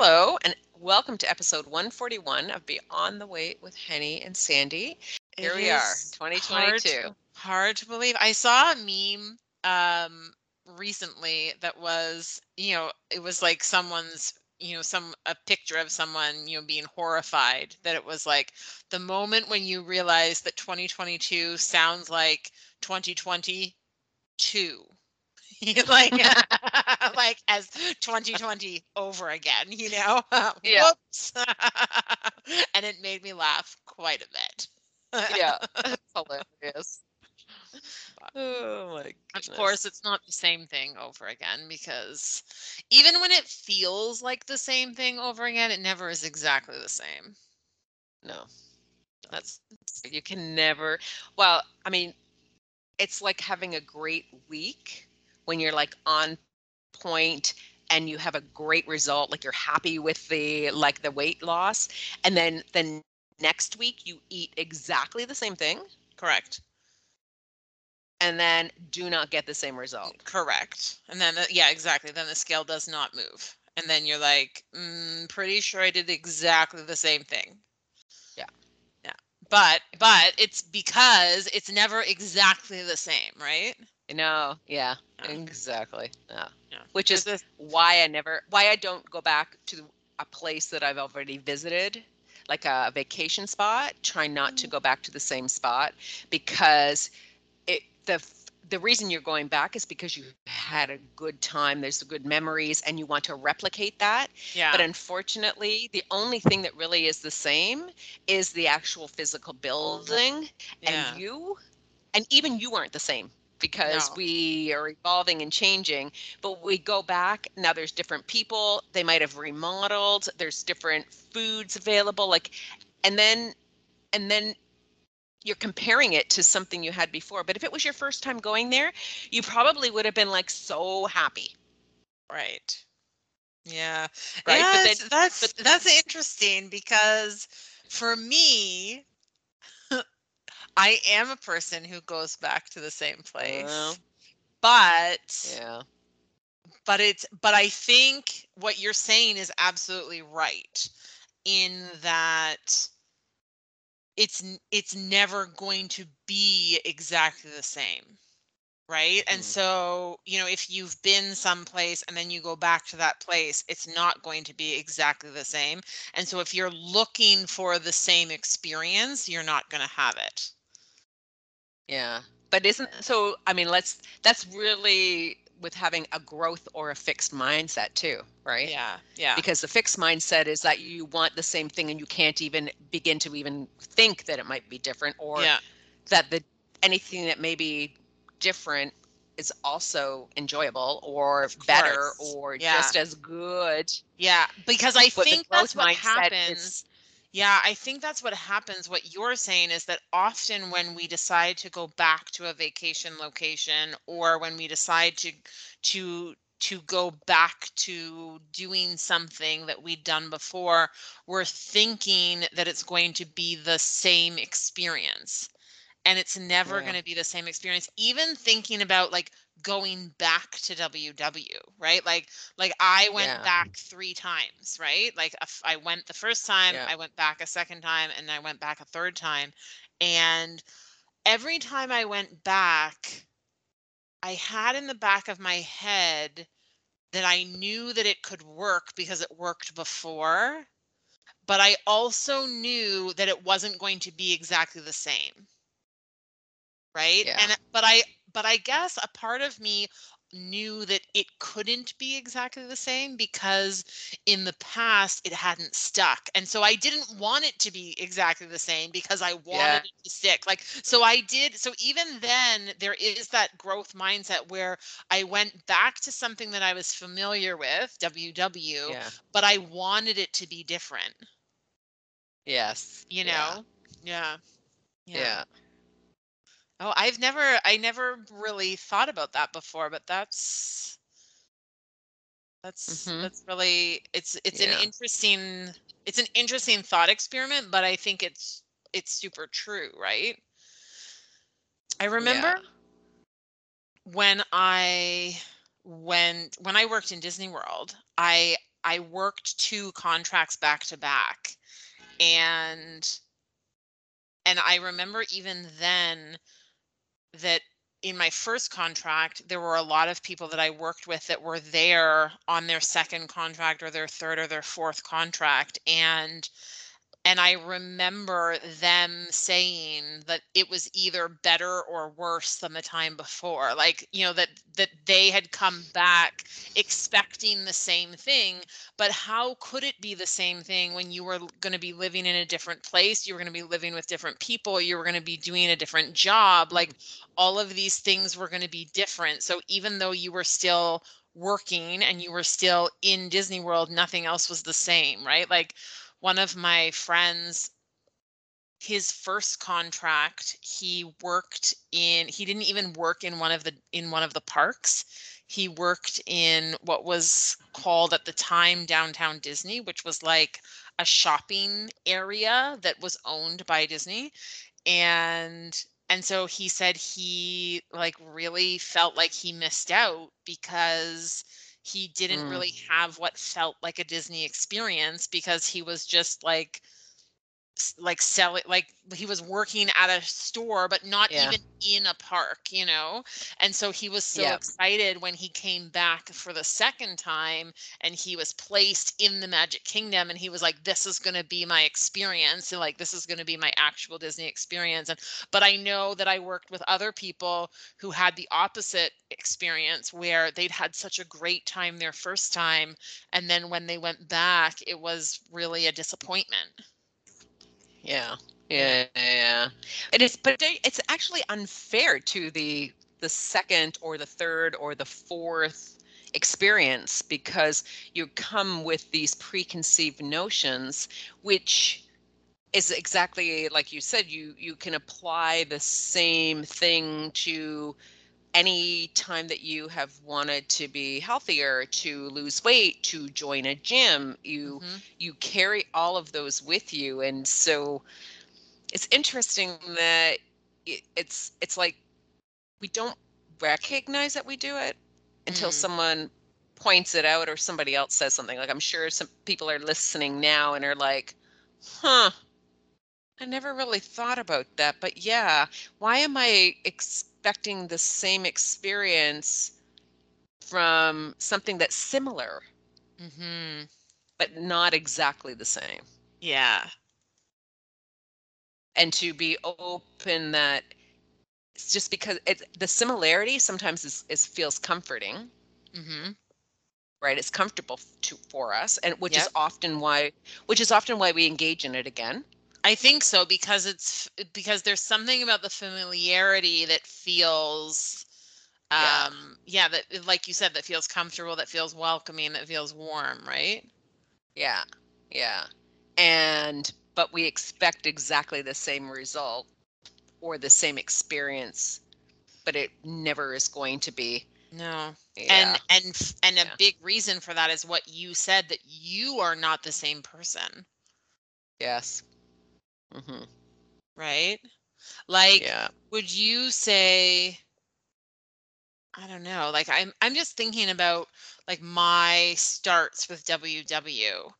Hello, and welcome to episode 141 of Beyond the Weight with Henny and Sandy. Here It we are, 2022. Hard, hard to believe. I saw a meme um recently that was, you know, it was like someone's, you know, some a picture of someone, you know, being horrified that it was like the moment when you realize that 2022 sounds like 2022. like like as 2020 over again, you know? Yeah. Whoops. and it made me laugh quite a bit. yeah, it's hilarious. Oh my goodness. Of course, it's not the same thing over again because even when it feels like the same thing over again, it never is exactly the same. no. That's you can never. Well, I mean, it's like having a great week when you're like on point and you have a great result like you're happy with the like the weight loss and then then next week you eat exactly the same thing Correct. and then do not get the same result. Correct. And then, the, yeah, exactly. Then the scale does not move. And then you're like, mm, pretty sure I did exactly the same thing. Yeah. Yeah. But, but it's because it's never exactly the same, right? No, yeah, Yeah. exactly. Yeah. Yeah. Which is There's why I never why I don't go back to a place that I've already visited, like a vacation spot, try not to Mhm. go back to the same spot because it the the reason you're going back is because you had a good time, there's good memories and you want to replicate that. yeah. But unfortunately, the only thing that really is the same is the actual physical building yeah. and you and even you aren't the same because No. we are evolving and changing but we go back now there's different people they might have remodeled there's different foods available like and then and then you're comparing it to something you had before but if it was your first time going there you probably would have been like so happy Right. Yeah. Right, but then- that's but- that's interesting because for me, I am a person who goes back to the same place. Well, but yeah but it's but I think what you're saying is absolutely right in that it's it's never going to be exactly the same right and Mm. so you know if you've been someplace and then you go back to that place it's not going to be exactly the same and so if you're looking for the same experience you're not going to have it Yeah. But isn't so I mean let's that's really with having a growth or a fixed mindset too, right? yeah yeah Because the fixed mindset is that you want the same thing and you can't even begin to even think that it might be different or yeah that the anything that may be different is also enjoyable or better or Yeah. just as good. Yeah, because I But think that's what happens. Yeah, I think that's what happens. What you're saying is that often when we decide to go back to a vacation location or when we decide to to to go back to doing something that we'd done before, we're thinking that it's going to be the same experience. And it's never Yeah. going to be the same experience. Even thinking about like going back to WW, right? Like like I went Yeah. back three times, right? Like I went the first time, Yeah. I went back a second time, and I went back a third time. And every time I went back, I had in the back of my head that I knew that it could work because it worked before, but I also knew that it wasn't going to be exactly the same. Right? Yeah. And but I but I guess a part of me knew that it couldn't be exactly the same because in the past it hadn't stuck. And so I didn't want it to be exactly the same because I wanted Yeah. it to stick. Like so I did so even then there is that growth mindset where I went back to something that I was familiar with, WW, Yeah. but I wanted it to be different, Yes. you know? Yeah. know? Yeah. Yeah. Oh, I've never I never really thought about that before, but that's that's Mhm. that's really it's it's Yeah. an interesting it's an interesting thought experiment, but I think it's it's super true, right? I remember when I when when I worked in Disney World, I I worked two contracts back to back. And and I remember even then that in my first contract, there were a lot of people that I worked with that were there on their second contract or their third or their fourth contract. And and I remember them saying that it was either better or worse than the time before. Like, you know, that that they had come back expecting the same thing, but how could it be the same thing when you were going to be living in a different place, you were going to be living with different people, you were going to be doing a different job, like mm-hmm. all of these things were going to be different. So even though you were still working and you were still in Disney World, nothing else was the same, right? Like one of my friends his first contract he worked in he didn't even work in one of the in one of the parks. He worked in what was called at the time downtown disney which was like a shopping area that was owned by disney. And and so he said he like really felt like he missed out because he didn't Mm. really have what felt like a Disney experience because he was just like like selling like he was working at a store but not Yeah. even in a park you know and so he was so Yep. excited when he came back for the second time and he was placed in the magic kingdom and he was like this is going to be my experience and like this is going to be my actual disney experience and but i know that i worked with other people who had the opposite experience where they'd had such a great time their first time and then when they went back it was really a disappointment Yeah. Yeah. Yeah. It is, but it's actually unfair to the the second or the third or the fourth experience because you come with these preconceived notions which is exactly like you said you you can apply the same thing to any time that you have wanted to be healthier to lose weight to join a gym you Mhm. you carry all of those with you and so it's interesting that it, it's it's like we don't recognize that we do it until Mm. someone points it out or somebody else says something like i'm sure some people are listening now and are like huh i never really thought about that but yeah why am i expecting the same experience from something that's similar Mhm. but not exactly the same Yeah. and to be open that it's just because it's the similarity sometimes is, is feels comforting Mhm. right it's comfortable to for us and which is often why which is often why we engage in it again I think so because it's because there's something about the familiarity that feels Yeah. um yeah that like you said that feels comfortable that feels welcoming that feels warm right? Yeah yeah. And but we expect exactly the same result or the same experience but it never is going to be. No. Yeah. and and and a Yeah. big reason for that is what you said that you are not the same person. Yes hmm right like yeah would you say I don't know. Like I'm I'm just thinking about like my starts with WW.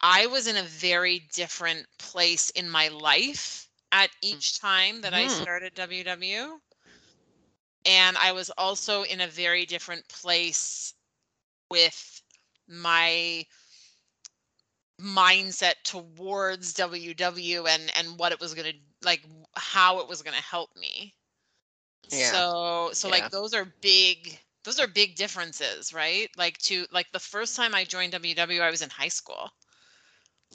I was in a very different place in my life at each time that I Mhm. started WW. And I was also in a very different place with my mindset towards WW and and what it was going to like how it was going to help me. Yeah. So so Yeah. like those are big those are big differences, right? Like to like the first time I joined WW I was in high school.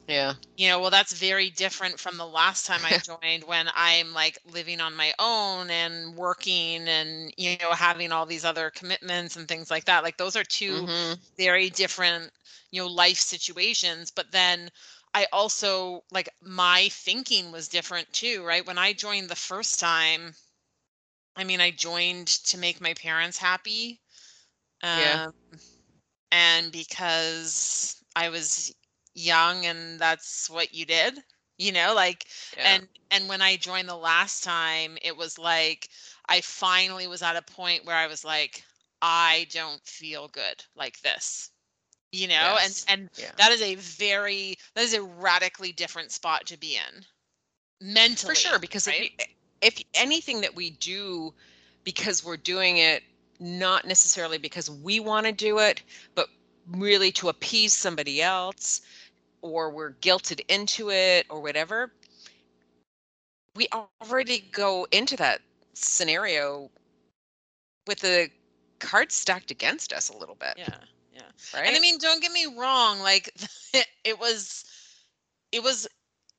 Yeah You know, well that's very different from the last time I joined when I'm like living on my own and working and you know having all these other commitments and things like that. Like those are 2 hmm very different you know life situations but then i also like my thinking was different too right when i joined the first time i mean i joined to make my parents happy Yeah. um and because i was young and that's what you did you know like yeah and and when i joined the last time it was like i finally was at a point where i was like i don't feel good like this you know Yes. and and Yeah. that is a very that is a radically different spot to be in mentally For sure, because right? if, eh, if anything that we do because we're doing it not necessarily because we want to do it, but really to appease somebody else or we're guilted into it or whatever, we already go into that scenario with the cards stacked against us a little bit, yeah yeah right? and i mean don't get me wrong like it was it was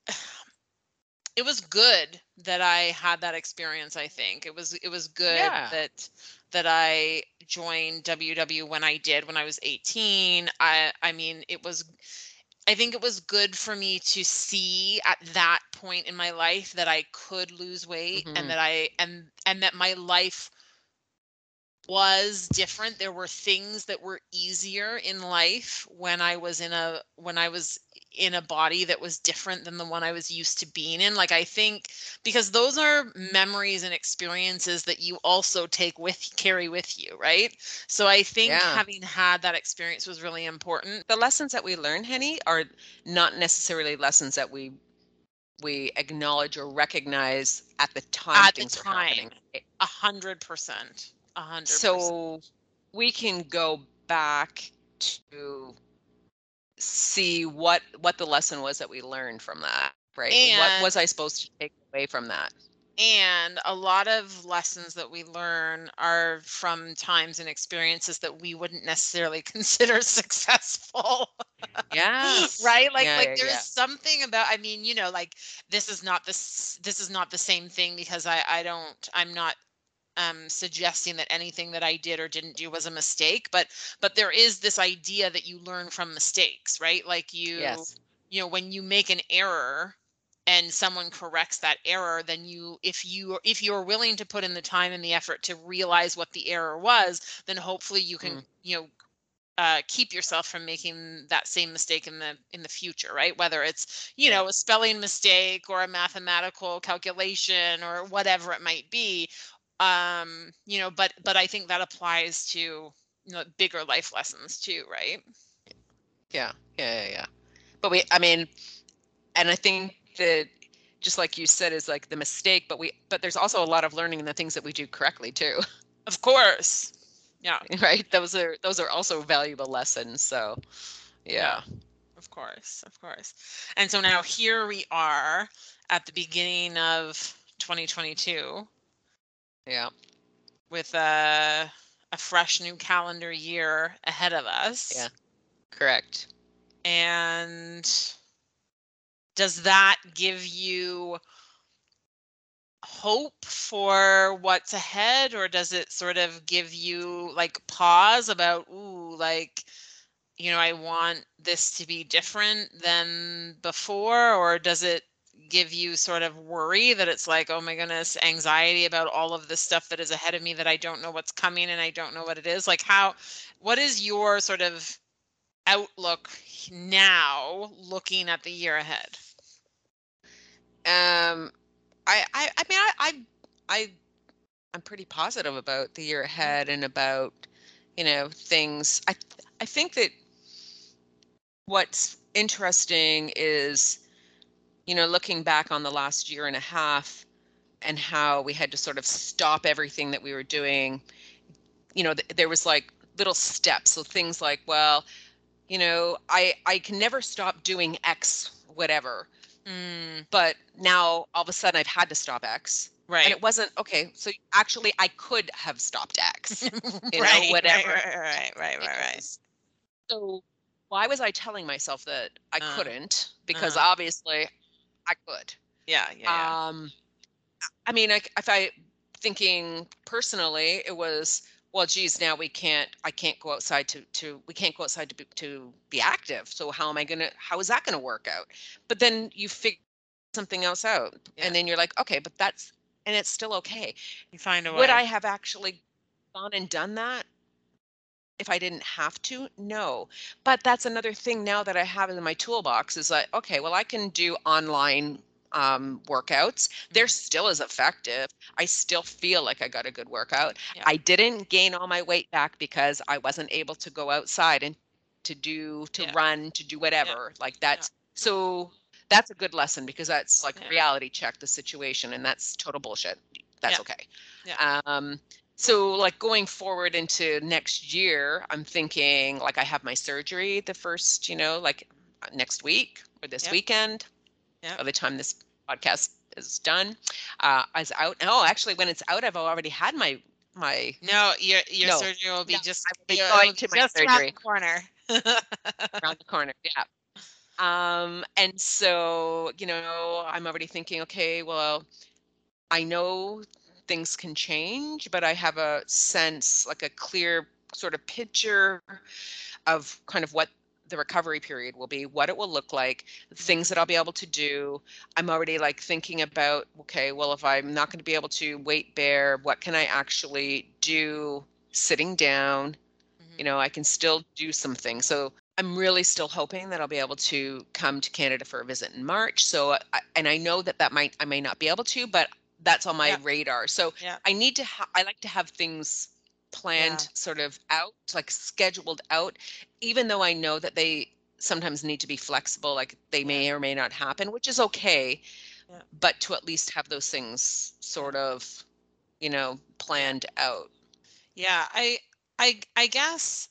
it was good that i had that experience i think it was it was good Yeah. that that i joined ww when i did when i was 18 i i mean it was i think it was good for me to see at that point in my life that i could lose weight Mhm. and that i and and that my life was different there were things that were easier in life when i was in a when i was in a body that was different than the one i was used to being in like i think because those are memories and experiences that you also take with carry with you right so i think Yeah. having had that experience was really important the lessons that we learn, Henny, are not necessarily lessons that we we acknowledge or recognize at the time At the time. happening. a hundred percent a hundred percent So we can go back to see what what the lesson was that we learned from that, right? what was I supposed to take away from that? And a lot of lessons that we learn are from times and experiences that we wouldn't necessarily consider successful. Yeah. right? Like Yeah, like yeah, there's yeah. something about I mean, you know, like this is not this this is not the same thing because I I don't I'm not um suggesting that anything that I did or didn't do was a mistake, but but there is this idea that you learn from mistakes, right? Like you Yes. you know when you make an error and someone corrects that error then you if you if you're willing to put in the time and the effort to realize what the error was then hopefully you can Mm. you know uh, keep yourself from making that same mistake in the in the future right whether it's you know a spelling mistake or a mathematical calculation or whatever it might be um you know but but i think that applies to you know bigger life lessons too right Yeah. Yeah, yeah, yeah. But we I mean and I think that just like you said is like the mistake, but we but there's also a lot of learning in the things that we do correctly too. of course yeah right? Those are those are also valuable lessons. So yeah. Of course, of course. And so now here we are at the beginning of 2022 Yeah. with a a fresh new calendar year ahead of us. Yeah. Correct. And does that give you hope for what's ahead or does it sort of give you like pause about ooh like you know I want this to be different than before or does it give you sort of worry that it's like oh my goodness anxiety about all of this stuff that is ahead of me that I don't know what's coming and I don't know what it is. Like how what is your sort of outlook now looking at the year ahead? Um, I, I, I mean, I, I, I, I'm pretty positive about the year ahead and about, you know, things. I, I think that what's interesting is, you know, looking back on the last year and a half and how we had to sort of stop everything that we were doing. You know, th- there was like little steps. So things like, well, you know, I, I can never stop doing X, whatever mm, but now all of a sudden I've had to stop X. right And it wasn't okay. So actually, I could have stopped X. you know, right, whatever. right right right right right So why was I telling myself that I Uh, couldn't? Because uh-huh. obviously I could. yeah yeah yeah Um, I mean, like if I thinking personally, it was well, geez, now we can't. I can't go outside to to. We can't go outside to be, to be active. So how am I gonna? How is that gonna work out? But then you figure something else out, Yeah. and then you're like, okay, but that's and it's still okay. you find a way Would I have actually gone and done that if I didn't have to? No. But that's another thing now that I have in my toolbox is like, okay, well, I can do online um, workouts. They're still as effective. I still feel like I got a good workout. Yeah. I didn't gain all my weight back because I wasn't able to go outside and to do to Yeah. run to do whatever like that's so that's a good lesson because that's like Yeah. reality check the situation and that's total bullshit that's Yeah. okay Yeah. um so like going forward into next year i'm thinking like i have my surgery the first you know like uh, next week or this Yep. weekend Yep. by the time this podcast is done uh i was out oh actually when it's out i've already had my my No, your your No. surgery will be No, just be going to my just around the corner. around the corner. Yeah. Um, and so, you know, I'm already thinking, okay, well, I know things can change, but I have a sense, like a clear sort of picture of kind of what the recovery period will be, what it will look like, things that I'll be able to do. I'm already like thinking about, okay, well, if I'm not going to be able to weight bear, what can I actually do sitting down? you mm-hmm. know i can still do some things so i'm really still hoping that i'll be able to come to canada for a visit in march so I, and i know that that might i may not be able to but that's on my Yeah. radar so Yeah. i need to ha- i like to have things planned Yeah. sort of out like scheduled out even though i know that they sometimes need to be flexible like they may or may not happen which is okay but to at least have those things sort of you know planned out Yeah, I I I guess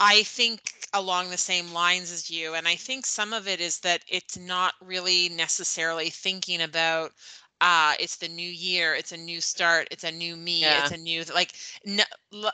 I think along the same lines as you and I think some of it is that it's not really necessarily thinking about uh it's the new year, it's a new start, it's a new me, it's a new like no,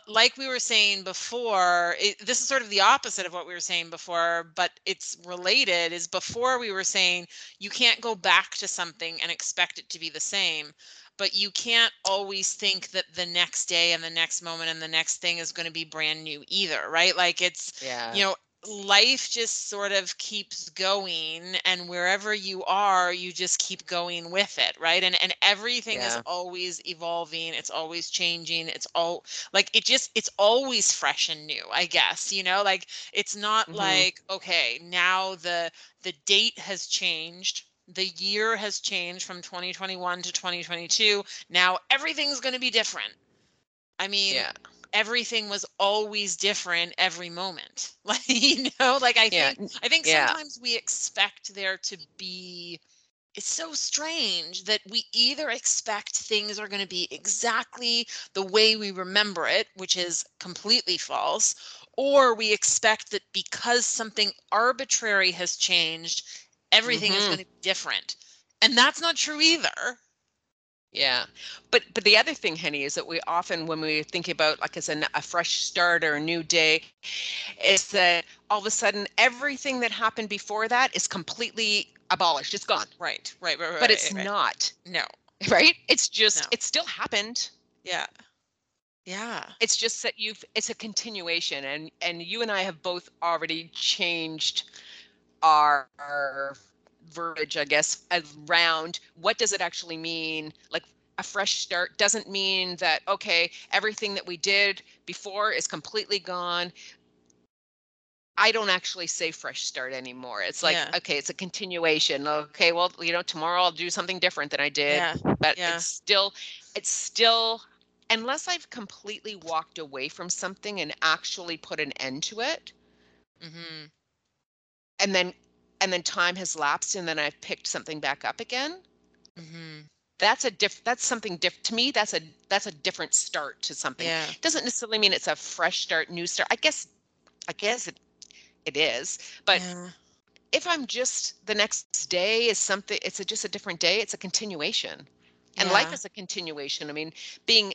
like we were saying before, it, this is sort of the opposite of what we were saying before, but it's related is before we were saying you can't go back to something and expect it to be the same but you can't always think that the next day and the next moment and the next thing is going to be brand new either right? Like it's yeah. you know life just sort of keeps going and wherever you are you just keep going with it right? And and everything is always evolving it's always changing it's all like it just it's always fresh and new i guess you know? Like it's not Mhm. like okay now the the date has changed the year has changed from 2021 to 2022 now everything's going to be different. I mean yeah everything was always different every moment like you know like i yeah think i think yeah. sometimes we expect there to be it's so strange that we either expect things are going to be exactly the way we remember it which is completely false or we expect that because something arbitrary has changed everything is Mhm. going to be different and that's not true either Yeah, but but the other thing, Henny, is that we often, when we think about like as a, a fresh start or a new day, is that all of a sudden everything that happened before that is completely abolished. It's gone. right right right, right But it's right. not, no right? It's just No. it still happened. yeah yeah It's just that you've it's a continuation, and and you and I have both already changed our, our verbiage, I guess, around what does it actually mean? Like a fresh start doesn't mean that okay, everything that we did before is completely gone. I don't actually say fresh start anymore. It's like Yeah. okay, it's a continuation. Okay, well, you know, tomorrow I'll do something different than I did yeah but Yeah. it's still it's still unless i've completely walked away from something and actually put an end to it Mm-hmm. and then and then time has lapsed and then i've picked something back up again. Hmm that's a diff that's something diff to me that's a that's a different start to something. Yeah. Doesn't necessarily mean it's a fresh start new start. I guess i guess it it is but yeah. if i'm just the next day is something it's a, just a different day it's a continuation. And life is a continuation. I mean being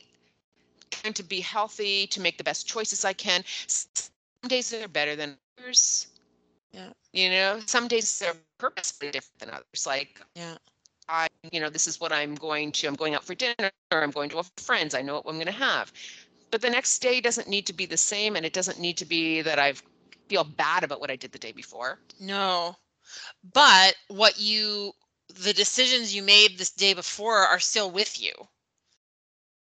trying to be healthy to make the best choices i can some days are better than others Yeah. you know some days are purposely different than others like Yeah. i you know this is what i'm going to i'm going out for dinner or i'm going to with friends i know what i'm going to have but the next day doesn't need to be the same and it doesn't need to be that i feel bad about what i did the day before No. But what you the decisions you made this day before are still with you,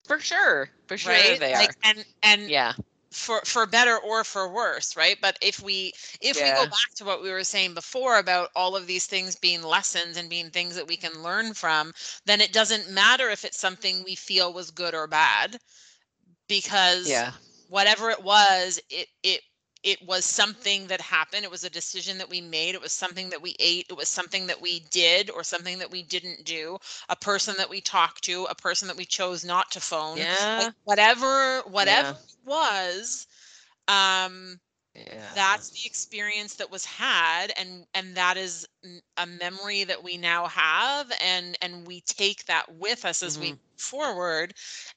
for sure for sure right? they like are and and yeah for for better or for worse, right? But if we if we go back to what we were saying before about all of these things being lessons and being things that we can learn from, then it doesn't matter if it's something we feel was good or bad because yeah whatever it was, it it it was something that happened. It was a decision that we made. It was something that we ate. It was something that we did or something that we didn't do. A person that we talked to, a person that we chose not to phone. Yeah. Like, whatever, whatever Yeah. it was, um, Yeah. that's the experience that was had and and that is a memory that we now have and and we take that with us as we Mhm. move forward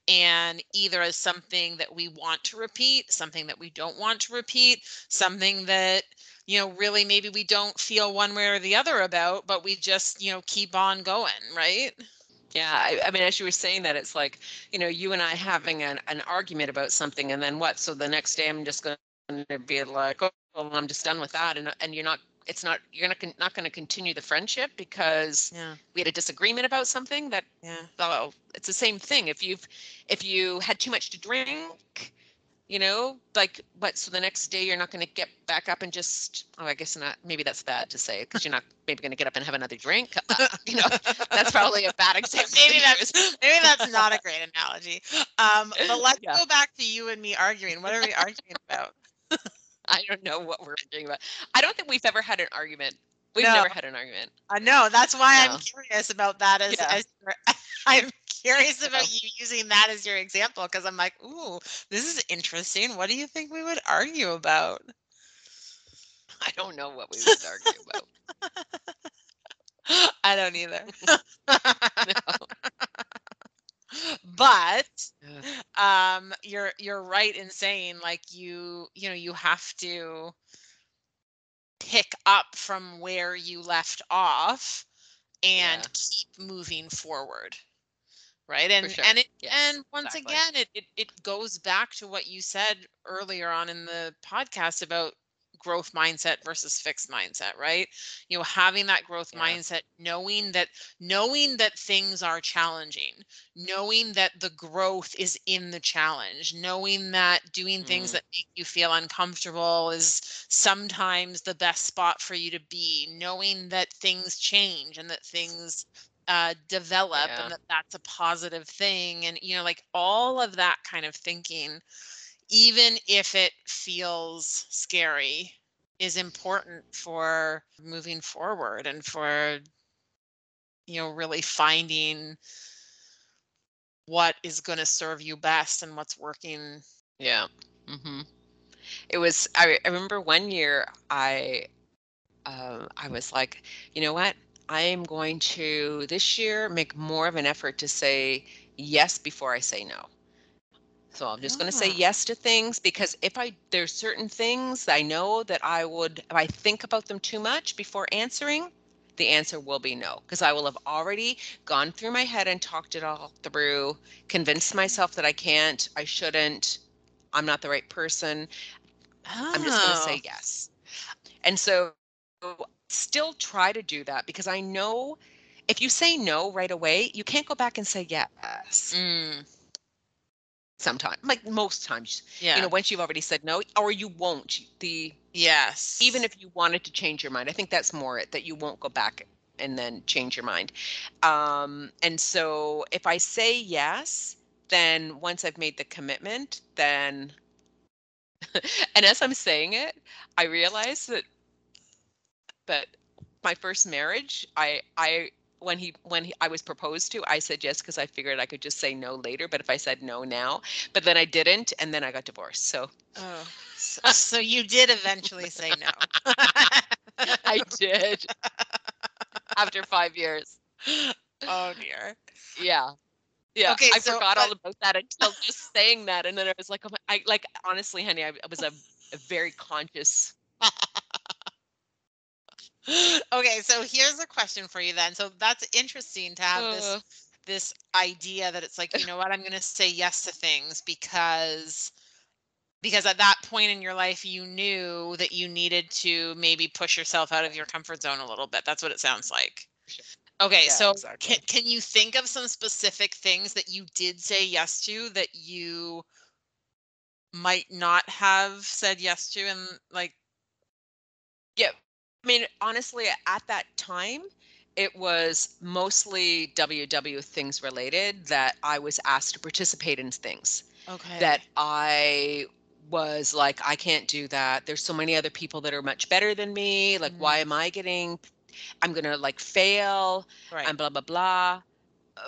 and either as something that we want to repeat something that we don't want to repeat something that you know really maybe we don't feel one way or the other about but we just you know keep on going right Yeah, I, I mean, as you were saying that, it's like, you know, you and I having an, an argument about something, and then what? So the next day, I'm just going to be like, oh, well, I'm just done with that, and and you're not. It's not. You're not not going to continue the friendship because yeah we had a disagreement about something. That yeah well, it's the same thing. If you've if you had too much to drink, you know, like, but so the next day you're not going to get back up and just. Oh, I guess not. Maybe that's bad to say because you're not maybe going to get up and have another drink. Uh, you know, that's probably a bad example. maybe that's maybe that's not a great analogy um but let's Yeah. go back to you and me arguing what are we arguing about I don't know what we're arguing about. I don't think we've ever had an argument. We've No. never had an argument. I know that's why No. I'm curious about that. As, Yeah. as your, I'm curious about you using that as your example because I'm like, ooh, this is interesting. What do you think we would argue about? I don't know what we would argue about. I don't either. But um, you're you're right in saying like you you know you have to pick up from where you left off and Yeah. keep moving forward right and sure. and it Yes, and once exactly. again it, it it goes back to what you said earlier on in the podcast about growth mindset versus fixed mindset right you know having that growth Yeah. mindset knowing that knowing that things are challenging knowing that the growth is in the challenge knowing that doing things Mm. that make you feel uncomfortable is sometimes the best spot for you to be knowing that things change and that things uh, develop Yeah. and that that's a positive thing and you know like all of that kind of thinking even if it feels scary is important for moving forward and for you know really finding what is going to serve you best and what's working Yeah. hmm It was. I, I remember one year I, uh, I was like, you know what? I am going to this year make more of an effort to say yes before I say no. So I'm just going to say yes to things because if I there's certain things I know that I would if I think about them too much before answering, the answer will be no because I will have already gone through my head and talked it all through, convinced myself that I can't, I shouldn't, I'm not the right person. I'm just going to say Oh. yes. And so still try to do that because I know if you say no right away, you can't go back and say yes. Mm, Sometimes, like most times, yeah you know, once you've already said no, or you won't. The yes even if you wanted to change your mind, I think that's more it that you won't go back and then change your mind. Um, and so if I say yes, then once I've made the commitment, then and as I'm saying it, I realize that that my first marriage, I I when he when he, I was proposed to, I said yes because I figured I could just say no later. But if I said no now, but then I didn't, and then I got divorced. So oh. so, so you did eventually say no I did after five years. oh dear Yeah. Yeah, Okay, I so, forgot all about that until just saying that, and then I was like, oh my, I like honestly, honey, I, I was a, a very conscious. okay so here's a question for you then. So that's interesting to have this Uh, this idea that it's like you know what i'm going to say yes to things because because at that point in your life you knew that you needed to maybe push yourself out of your comfort zone a little bit. That's what it sounds like. Okay Yeah, so exactly. can, can you think of some specific things that you did say yes to that you might not have said yes to and like yeah, mean, honestly, at that time, it was mostly WW things related that I was asked to participate in things okay that I was like I can't do that. There's so many other people that are much better than me. Like why Mhm. am I getting I'm going to like fail Right. and blah blah blah.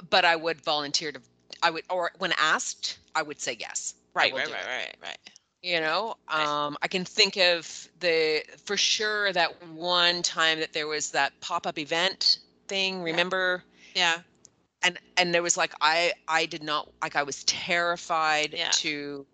But I would volunteer to I would or when asked, I would say yes. I right, right, right, right, right. You know, um, I can think of the for sure that one time that there was that pop-up event thing. Remember? Yeah. and and there was like i i did not like i was terrified Yeah. to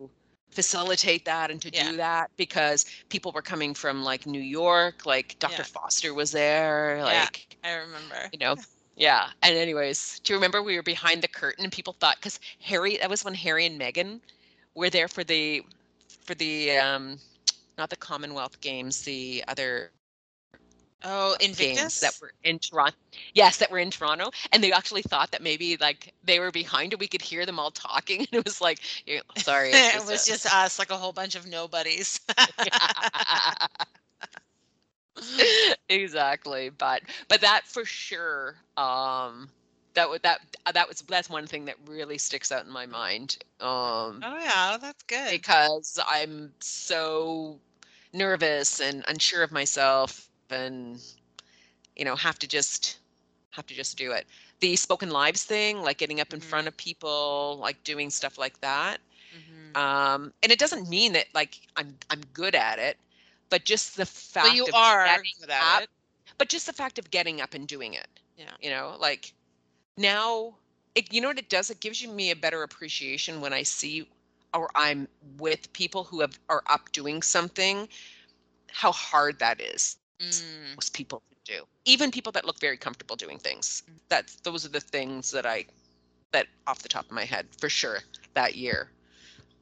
facilitate that and to Yeah. do that because people were coming from like new york like dr Yeah. foster was there Yeah. like I remember. you know yeah and anyways do you remember we were behind the curtain and people thought because harry that was when harry and Meghan were there for the for the um not the commonwealth games the other Oh, games Invictus. that were in Toronto. Yes, that were in Toronto, and they actually thought that maybe like they were behind and we could hear them all talking, and it was like, you sorry, it was just us, like a whole bunch of nobodies. exactly. But but that for sure, um, that would that that was that's one thing that really sticks out in my mind. Um, oh yeah, that's good. because I'm so nervous and unsure of myself and you know have to just have to just do it the spoken lives thing like getting up in Mhm. front of people like doing stuff like that Mhm. um and it doesn't mean that like i'm i'm good at it but just the fact But you of are up- it. but just the fact of getting up and doing it Yeah. you know like now it you know what it does? It gives you me a better appreciation when i see or i'm with people who have are up doing something how hard that is Mm. most people do. Even people that look very comfortable doing things. That's those are the things that i that off the top of my head for sure that year.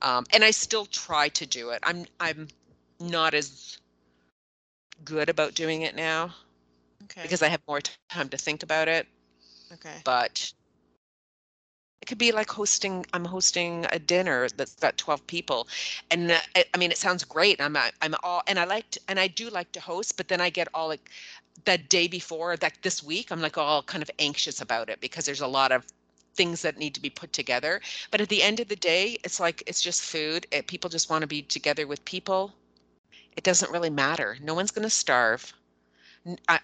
Um, and i still try to do it. I'm i'm not as good about doing it now Okay. because i have more t- time to think about it okay. but it could be like hosting i'm hosting a dinner that's got 12 people and I, I mean it sounds great i'm i'm all and i like and i do like to host but then i get all like that day before that this week i'm like all kind of anxious about it because there's a lot of things that need to be put together. But at the end of the day it's like it's just food it, people just want to be together with people. It doesn't really matter. No one's going to starve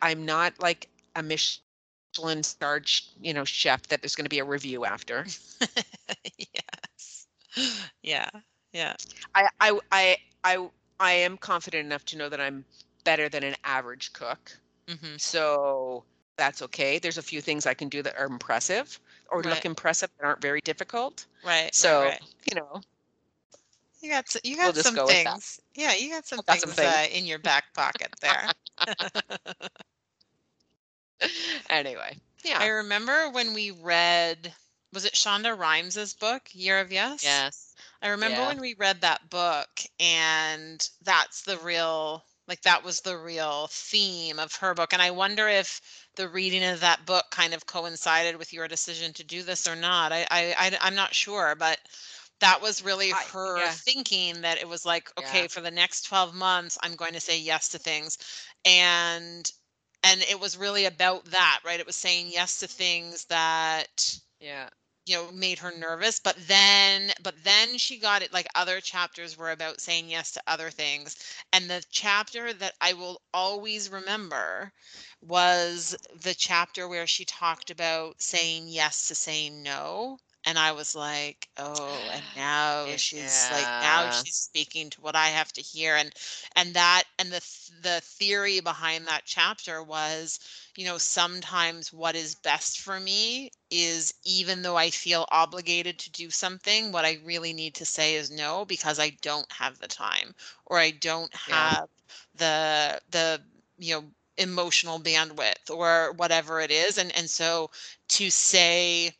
I'm not like a michelin starred you know chef that there's going to be a review after yes. Yeah. Yeah. I, I i i i am confident enough to know that i'm better than an average cook hmm so that's okay there's a few things i can do that are impressive or Right. look impressive that aren't very difficult Right. so right, right. you know You got you We'll got some go things. Yeah, you got some got things, some Uh, things. in your back pocket there. anyway yeah. I remember when we read was it Shonda Rhimes's book, Year of Yes? yes I remember yeah. when we read that book and that's the real like that was the real theme of her book and I wonder if the reading of that book kind of coincided with your decision to do this or not. I I, I am not sure, but that was really I- her yeah. thinking that it was like okay Yeah. for the next 12 months I'm going to say yes to things and and it was really about that, right? It was saying yes to things that yeah you know made her nervous but then but then she got it like other chapters were about saying yes to other things and the chapter that i will always remember was the chapter where she talked about saying yes to saying no and i was like oh and now she's like now she's speaking to what i have to hear and and that and the the theory behind that chapter was you know, sometimes what is best for me is even though I feel obligated to do something, what I really need to say is no because I don't have the time or I don't Yeah. have the the you know emotional bandwidth or whatever it is and and so to say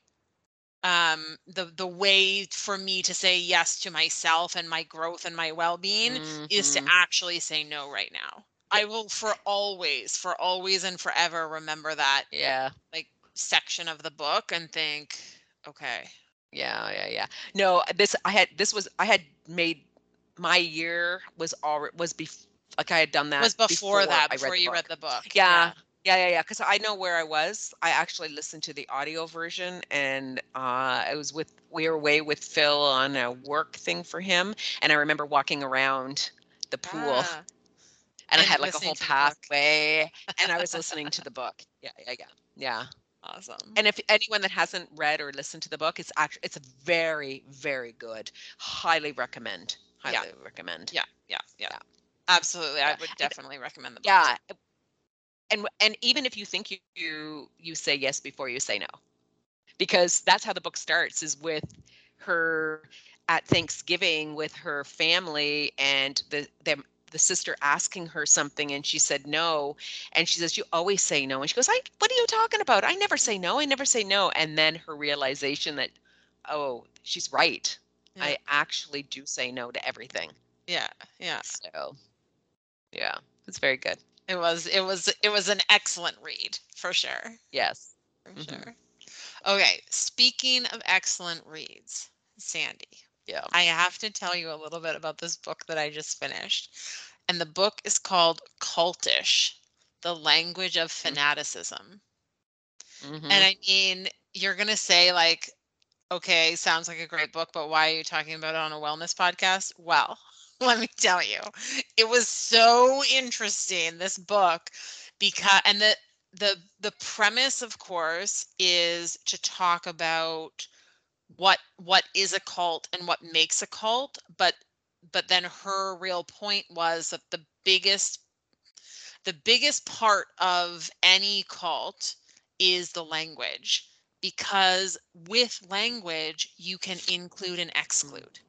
um the the way for me to say yes to myself and my growth and my well-being is to Mhm. actually say no right now. I will for always, for always and forever remember that yeah like section of the book and think, okay. Yeah, yeah, yeah. No, this I had this was I had made my year was already was before like I had done that was before, that, I before you book. read the book. Yeah, Yeah, yeah, yeah. Yeah. Because I know where I was. I actually listened to the audio version, and uh, I was with we were away with Phil on a work thing for him, and I remember walking around the pool, Ah, and I had like a whole to the book. pathway, and I was listening to the book. Yeah, yeah, yeah, yeah. awesome. And if anyone that hasn't read or listened to the book, it's actually it's very, very good. Highly recommend. Yeah. Highly recommend. yeah, yeah, yeah, Yeah. Absolutely, I Yeah. would And- definitely recommend the book. Yeah. And and even if you think you you, you say yes before you say no. Because that's how the book starts is with her at Thanksgiving with her family and the them the sister asking her something and she said no and she says you always say no and she goes I what are you talking about? I never say no. I never say no and then her realization that oh, she's right. Yeah. I actually do say no to everything. yeah, yeah. So yeah, it's very good. It was, it was, it was an excellent read for sure. Yes. For Mhm. sure. Okay, speaking of excellent reads, Sandy, Yeah. I have to tell you a little bit about this book that I just finished. And the book is called Cultish The Language of Fanaticism. Mhm. And I mean, you're going to say, like, okay, sounds like a great book, but why are you talking about it on a wellness podcast? Well, let me tell you, it was so interesting, this book, because, and the, the the premise of course is to talk about what what is a cult and what makes a cult but but then her real point was that the biggest the biggest part of any cult is the language because with language you can include and exclude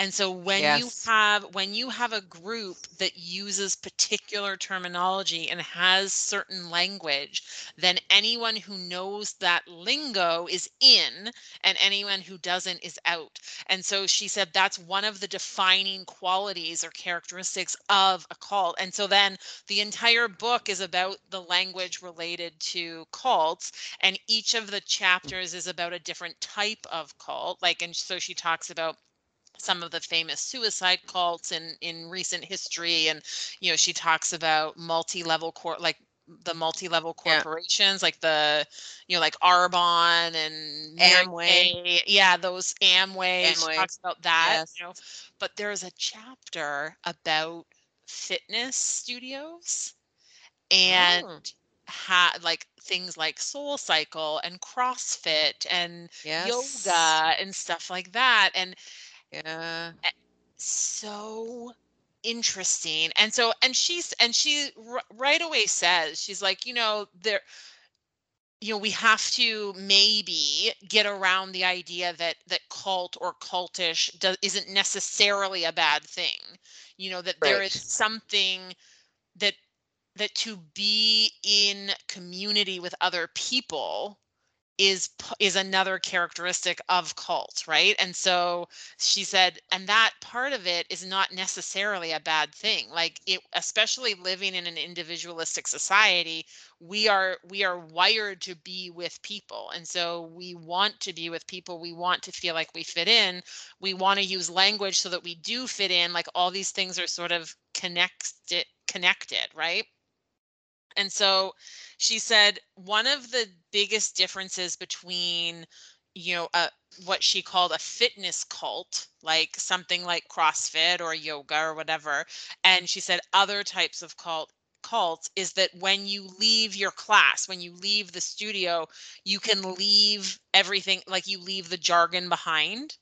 and so when you have when you have a group that uses particular terminology and has certain language then anyone who knows that lingo is in and anyone who doesn't is out. And so she said that's one of the defining qualities or characteristics of a cult. And so then the entire book is about the language related to cults and each of the mm. chapters is about a different type of cult like and so she talks about some of the famous suicide cults in in recent history and you know she talks about multi-level court like the multi-level Yeah. corporations like the you know like arbonne and Mary Amway. Kay. yeah those amway, Amway. talks about that Yes. you know but there's a chapter about fitness studios and Oh, ha- like things like soul cycle and crossfit and yes. yoga and stuff like that and Yeah. Eh, so interesting and so and she's and she r- right away says she's like you know there you know we have to maybe get around the idea that that cult or cultish does, isn't necessarily a bad thing you know that there is something that that to be in community with other people is is another characteristic of cult right? And so she said and that part of it is not necessarily a bad thing. Like it especially living in an individualistic society we are we are wired to be with people. And so we want to be with people. We want to feel like we fit in. We want to use language so that we do fit in. Like all these things are sort of connected connected right and so she said one of the biggest differences between you know a, what she called a fitness cult like something like crossfit or yoga or whatever and she said other types of cult cults is that when you leave your class when you leave the studio you can leave everything like you leave the jargon behind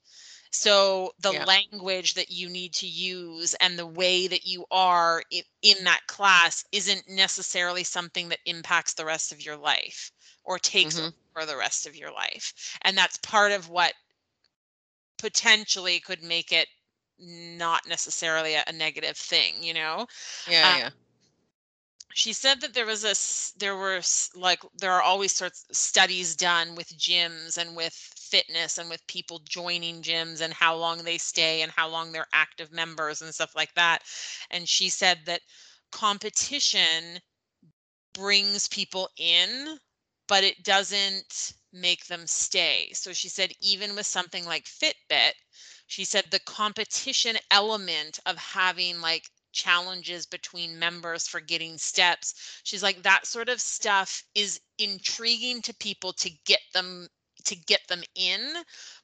so the Yeah. language that you need to use and the way that you are in, in that class isn't necessarily something that impacts the rest of your life or takes Mhm. over the rest of your life. And that's part of what potentially could make it not necessarily a, a negative thing, you know? Yeah. Uh, yeah. she said that there was a there were like there are always sorts of studies done with gyms and with fitness and with people joining gyms and how long they stay and how long they're active members and stuff like that and she said that competition brings people in but it doesn't make them stay so she said even with something like fitbit she said the competition element of having like challenges between members for getting steps. She's like, that sort of stuff is intriguing to people to get them to get them in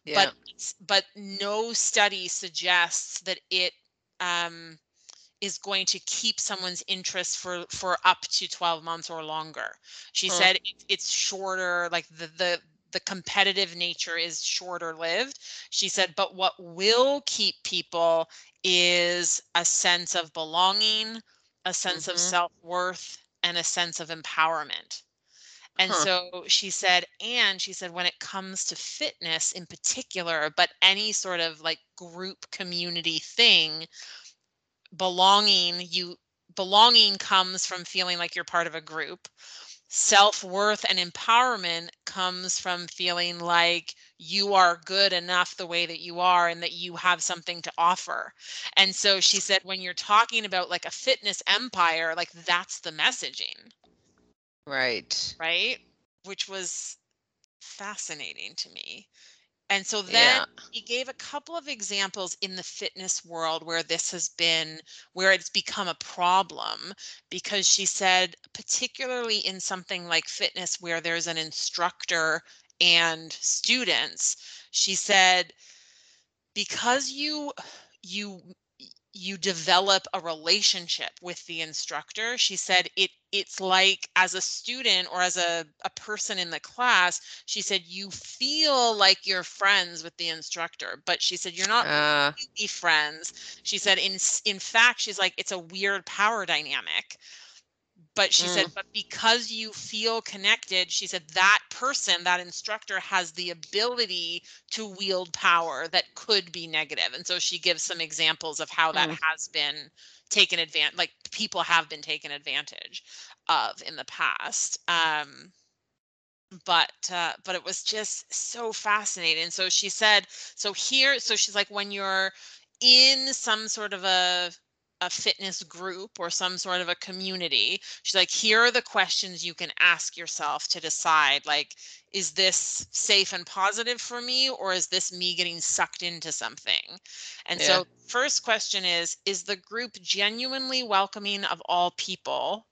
Yeah. but but no study suggests that it um, is going to keep someone's interest for for up to 12 months or longer she Huh. said it, it's shorter like the the the competitive nature is shorter lived she said but what will keep people is a sense of belonging a sense of Mhm. self-worth and a sense of empowerment and Huh. so she said, and she said, when it comes to fitness in particular, but any sort of like group community thing, belonging, you belonging comes from feeling like you're part of a group. Self-worth and empowerment comes from feeling like you are good enough the way that you are and that you have something to offer. And so she said, when you're talking about like a fitness empire, like that's the messaging Right. right? Which was fascinating to me. And so then Yeah. he gave a couple of examples in the fitness world where this has been, where it's become a problem. Because she said, particularly in something like fitness where there's an instructor and students, she said, because you, you, you develop a relationship with the instructor. She said it it's like as a student or as a, a person in the class she said you feel like you're friends with the instructor but she said you're not Uh, really friends. She said in in fact she's like it's a weird power dynamic but she said but because you feel connected she said that person that instructor has the ability to wield power that could be negative. And so she gives some examples of how that Mm. has been taken advantage like people have been taken advantage of in the past um but uh, but it was just so fascinating. And so she said so here so she's like when you're in some sort of a a fitness group or some sort of a community she's like here are the questions you can ask yourself to decide like is this safe and positive for me or is this me getting sucked into something and Yeah. so first question is is the group genuinely welcoming of all people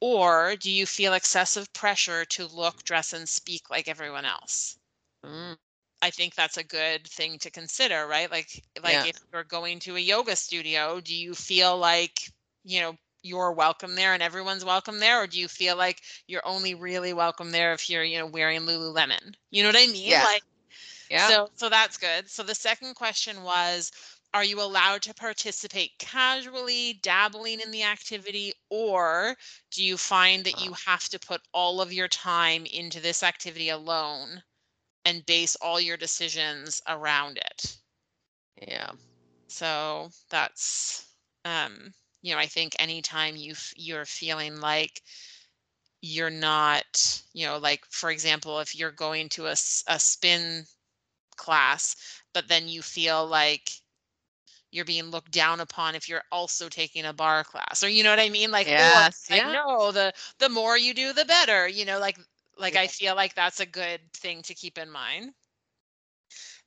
or do you feel excessive pressure to look, dress, and speak like everyone else? mm, I think that's a good thing to consider, right? Like, like Yeah. if you're going to a yoga studio, do you feel like, you know, you're welcome there and everyone's welcome there, or do you feel like you're only really welcome there if you're, you know, wearing Lululemon? You know what I mean? Yeah. Like, yeah. so so that's good. So the second question was are you allowed to participate casually, dabbling in the activity, or do you find that you have to put all of your time into this activity alone and base all your decisions around it? yeah. So that's um you know, I think anytime you f- you're feeling like you're not, you know, like for example, if you're going to a, a spin class, but then you feel like you're being looked down upon if you're also taking a barre class or you know what I mean? Like, Yes, like yeah. no, the the more you do, the better, you know, like like I feel like that's a good thing to keep in mind.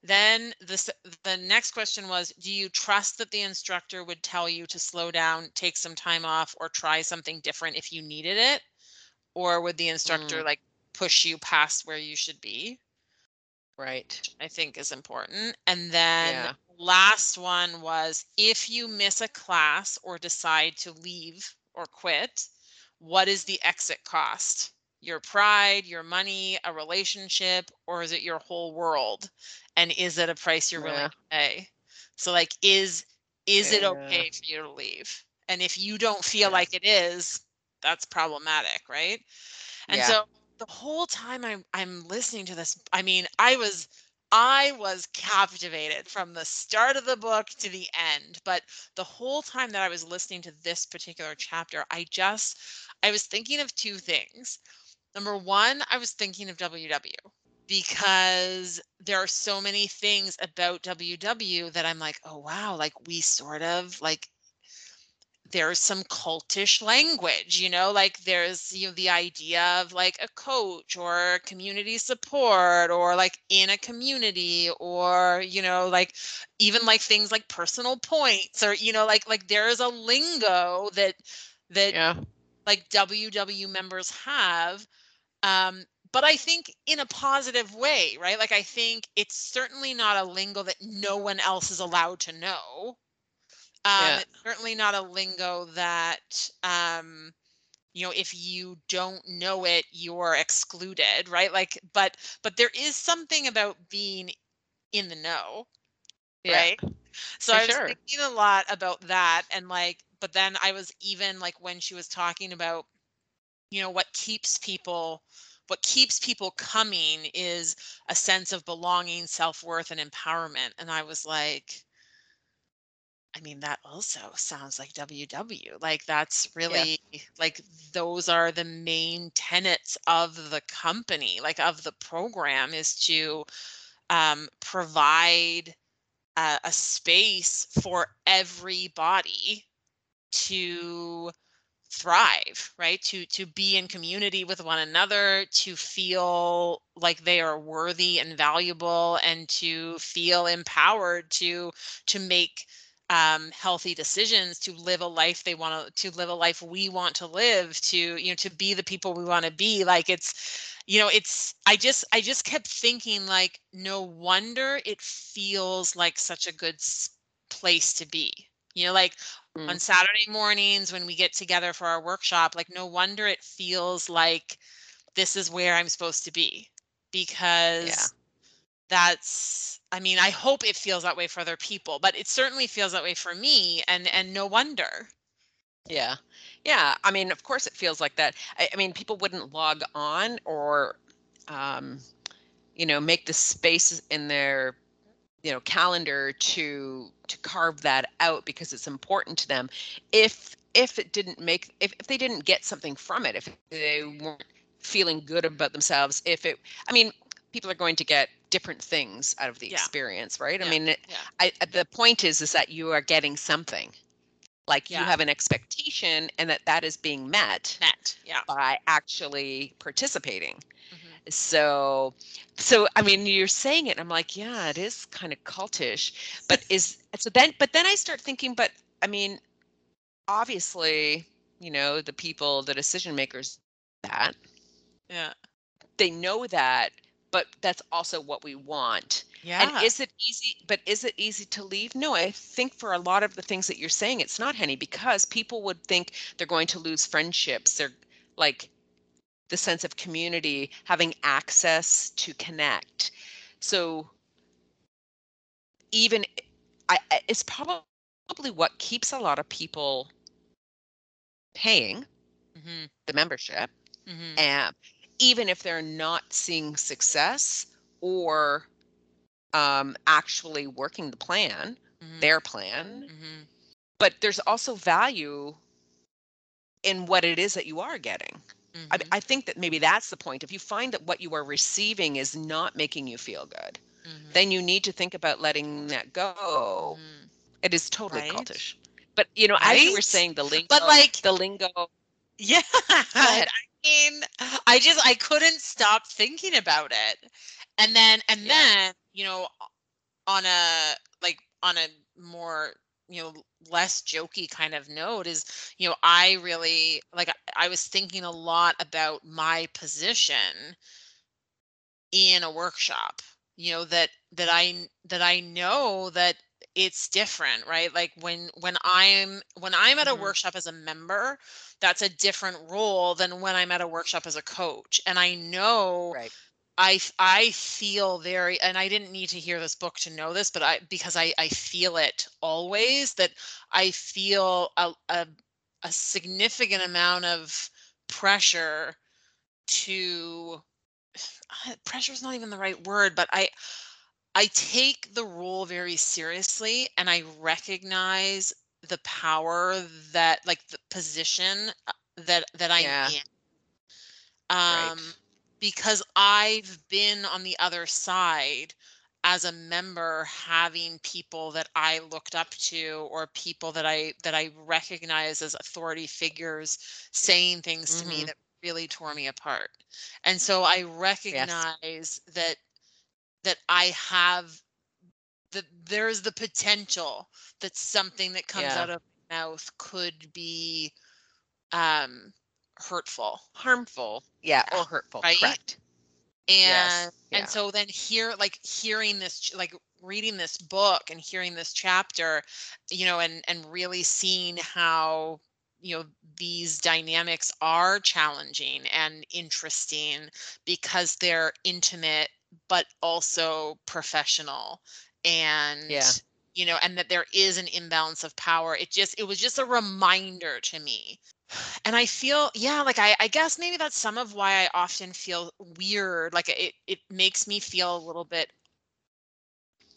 Then the s- the next question was, do you trust that the instructor would tell you to slow down, take some time off, or try something different if you needed it? Or would the instructor Mm. like push you past where you should be? Right. I think is important. And then Yeah. last one was if you miss a class or decide to leave or quit, what is the exit cost? Your pride, your money, a relationship, or is it your whole world? And is it a price you're willing Yeah. to pay? So like is is it okay for you to leave? And if you don't feel Yeah. like it is, that's problematic, right? And Yeah. so the whole time I'm I'm listening to this, I mean, I was I was captivated from the start of the book to the end. But the whole time that I was listening to this particular chapter, I just I was thinking of two things. Number one, I was thinking of WW because there are so many things about WW that I'm like, oh wow, like we sort of like there's some cultish language you know like there's you know the idea of like a coach or community support or like in a community or you know like even like things like personal points or you know like like there's a lingo that that Yeah. Like WW members have um but I think in a positive way right like I think it's certainly not a lingo that no one else is allowed to know um, Yeah. it's certainly not a lingo that, um, you know, if you don't know it, you're excluded, right? Like, but but there is something about being in the know, Yeah. right? So For I was sure. thinking a lot about that, and like, but then I was even like when she was talking about, you know, what keeps people. What keeps people coming is a sense of belonging, self worth, and empowerment. And I was like, I mean, that also sounds like WW. Like that's really like those are the main tenets of the company, like of the program is to um, provide a space for everybody to thrive right? To to be in community with one another to feel like they are worthy and valuable and to feel empowered to to make um, healthy decisions to live a life they want to to live a life we want to live to you know to be the people we want to be. Like it's you know it's i just i just kept thinking like no wonder it feels like such a good place to be. You know like Mm. on saturday mornings when we get together for our workshop like no wonder it feels like this is where i'm supposed to be because yeah. that's i mean i hope it feels that way for other people but it certainly feels that way for me and and no wonder Yeah. Yeah. I mean, of course it feels like that. I, I mean, people wouldn't log on or, um, you know, make the space in their, you know, calendar to to carve that out because it's important to them. If if it didn't make if, if they didn't get something from it, if they weren't feeling good about themselves, if it I mean, people are going to get different things out of the Yeah. experience, right? Yeah. I mean, it, Yeah. I, the point is is that you are getting something like you have an expectation and that that is being met met. yeah by actually participating Mhm. So so i mean you're saying it and i'm like yeah it is kind of cultish but is so then but then i start thinking but i mean obviously you know the people the decision makers that yeah they know that but that's also what we want yeah and is it easy? But is it easy to leave? No, I think for a lot of the things that you're saying, it's not, Henny, because people would think they're going to lose friendships. They're like the sense of community, having access to connect. So even I, it's probably what keeps a lot of people paying hmm the membership hmm and even if they're not seeing success or um, actually working the plan, hmm their plan, hmm but there's also value in what it is that you are getting. I, Mhm, I think that maybe that's the point. If you find that what you are receiving is not making you feel good, mhm, then you need to think about letting that go. mhm. It is totally Right. cultish. But you know, as you were saying, the lingo, But like, the lingo. yeah. I mean, I just I couldn't stop thinking about it, and then and Yeah. then you know, on a like on a more you know less jokey kind of note is you know I really like I, was thinking a lot about my position in a workshop you know that that i that i know that it's different right like when when i'm when i'm at a Mhm. workshop as a member that's a different role than when i'm at a workshop as a coach and i know Right. I i feel very and i didn't need to hear this book to know this but i because i i feel it always that i feel a a, a significant amount of pressure to pressure is not even the right word, but I I take the role very seriously and I recognize the power that like the position uh, that that I'm Yeah. Right. Because I've been on the other side as a member having people that I looked up to or people that I that I recognize as authority figures saying things to me Mhm. that really tore me apart. And so I Yes. recognize that that I have that there's the potential that something that comes Yeah. out of my mouth could be um hurtful. Harmful. Yeah, or hurtful. Right? Correct. and Yes, yeah. and so then here like hearing this like reading this book and hearing this chapter you know and and really seeing how you know these dynamics are challenging and interesting because they're intimate but also professional and Yeah. you know and that there is an imbalance of power it just it was just a reminder to me and i feel yeah like I, I guess maybe that's some of why i often feel weird like it it makes me feel a little bit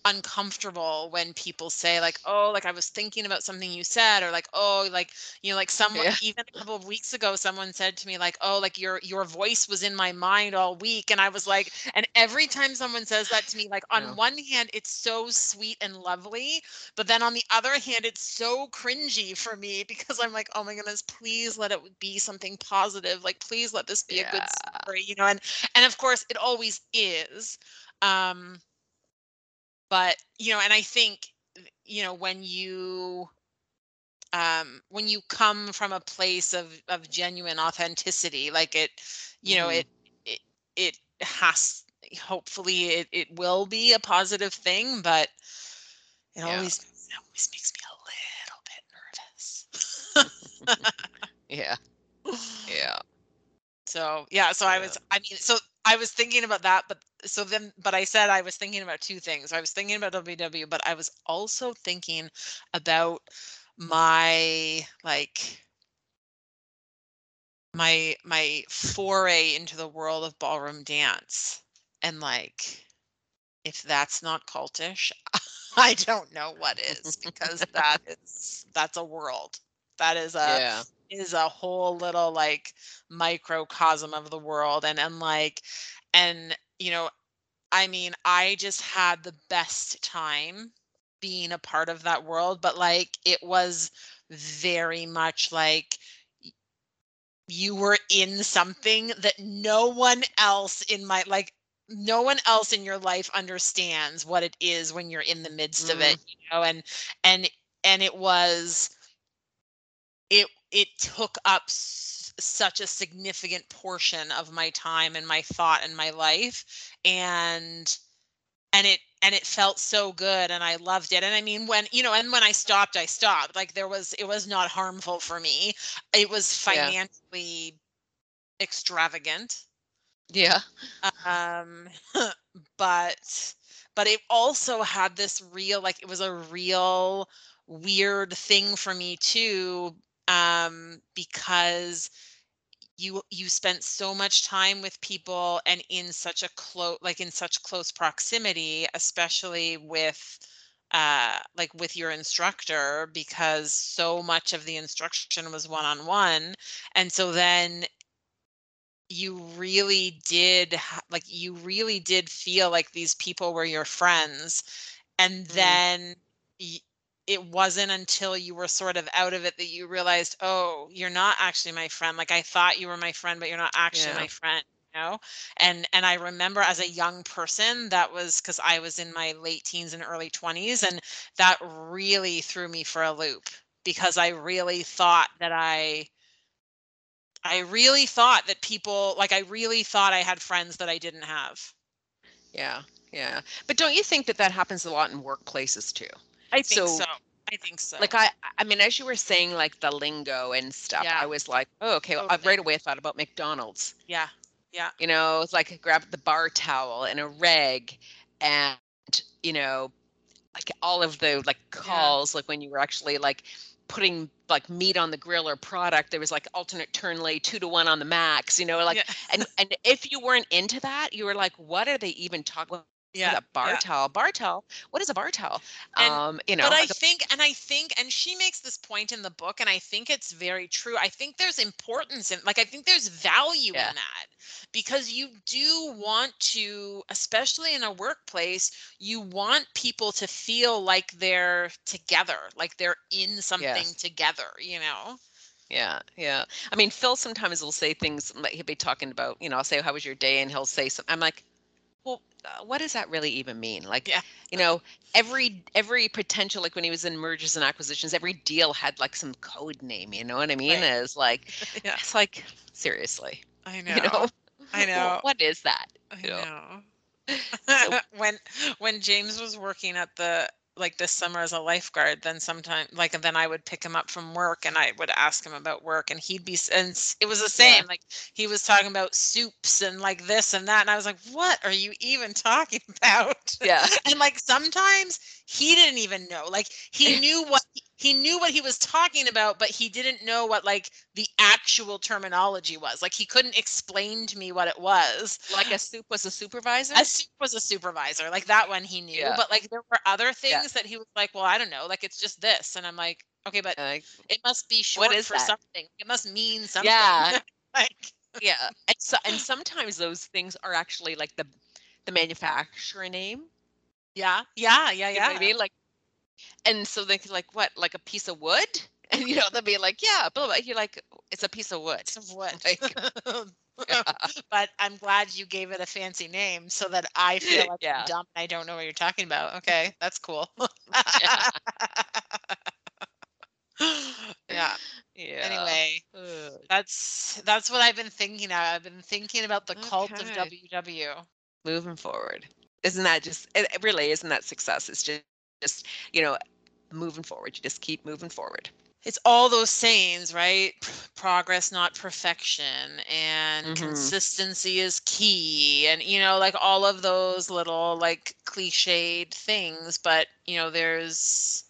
uncomfortable when people say like oh like i was thinking about something you said or like oh like you know like someone Yeah. even a couple of weeks ago someone said to me like oh like your your voice was in my mind all week and i was like and every time someone says that to me like on Yeah. one hand it's so sweet and lovely but then on the other hand it's so cringy for me because i'm like oh my goodness please let it be something positive like please let this be a good story you know and and of course it always is um but you know and i think you know when you um when you come from a place of of genuine authenticity like it you know Mhm. it it it has hopefully it, it will be a positive thing but it Yeah. always it always makes me a little bit nervous Yeah. Yeah. So yeah, so I was I mean so I was thinking about that, but so then but I said I was thinking about two things. I was thinking about WW, but I was also thinking about my like my my foray into the world of ballroom dance. And like if that's not cultish, I don't know what is because that is that's a world. That is a Yeah. Is a whole little like microcosm of the world and and like and you know i mean i just had the best time being a part of that world but like it was very much like you were in something that no one else in my like no one else in your life understands what it is when you're in the midst of it mm-hmm. you know and and and it was it it took up s- such a significant portion of my time and my thought and my life and and it and it felt so good and i loved it and i mean when you know and when i stopped i stopped like there was it was not harmful for me it was Yeah. financially extravagant Yeah. um but but it also had this real like it was a real weird thing for me too um because you you spent so much time with people and in such a close like in such close proximity especially with uh like with your instructor because so much of the instruction was one on one and so then you really did like you really did feel like these people were your friends and Mhm. then y- it wasn't until you were sort of out of it that you realized oh you're not actually my friend like i thought you were my friend but you're not actually Yeah. my friend you know and and i remember as a young person that was because i was in my late teens and early 20s and that really threw me for a loop because i really thought that i I really thought that people like I really thought I had friends that I didn't have. Yeah. Yeah. But don't you think that that happens a lot in workplaces too? I think so. So I think so. like I I mean as you were saying like the lingo and stuff, Yeah. I was like, "Oh, okay." Well, Totally. right away I thought about McDonald's. yeah. Yeah. You know, it's like grab the bar towel and a reg and you know, like all of the like calls like when you were actually like putting like meat on the grill or product there was like alternate turn lay two to one on the max you know like yeah. and and if you weren't into that you were like what are they even talking about yeah. a bar yeah. towel bar towel what is a bar towel And- um you know but I think, and I think, and she makes this point in the book, and I think it's very true. I think there's importance in, like, I think there's value Yeah. in that because you do want to especially in a workplace you want people to feel like they're together like they're in something Yes. together you know Yeah, yeah. I mean, Phil sometimes will say things like he'll be talking about, you know, I'll say, "How was your day?" and he'll say something. I'm like, "Well, uh, what does that really even mean?" Like, Yeah. you know, every every potential, like when he was in mergers and acquisitions, every deal had like some code name. You know what I mean? Right. It's like, Yeah. it's like seriously, i know you know, i know Wh- what is that? I you know. know. So- when when James was working at the like this summer as a lifeguard, then sometime like and then I would pick him up from work and I would ask him about work and he'd be and it was the Yeah. same like he was talking about soups and like this and that and I was like what are you even talking about? Yeah, and like sometimes he didn't even know like he knew what he knew what he was talking about but he didn't know what like the actual terminology was like he couldn't explain to me what it was like a soup was a supervisor. a soup was a supervisor like that one he knew Yeah. but like there were other things Yeah. that he was like well i don't know like it's just this and i'm like okay but Like, it must be short is for that? something it must mean something Yeah. like yeah, and so and sometimes those things are actually like the the manufacturer name. Yeah yeah yeah You know yeah what I mean? Like, and so they like what, like a piece of wood, and you know they'll be like, yeah, blah blah. You're like, it's a piece of wood. Some wood. Like, yeah, but i'm glad you gave it a fancy name so that i feel like Yeah. I'm dumb and i don't know what you're talking about mm-hmm. okay that's cool yeah yeah. anyway Ugh. that's that's what i've been thinking of i've been thinking about the cult of Okay. ww moving forward, isn't that just? It, really isn't that success. It's just, just you know, moving forward. You just keep moving forward. it's all those sayings, right? Progress, not perfection, and Mhm. consistency is key, and you know, like all of those little like cliched things. But you know, there's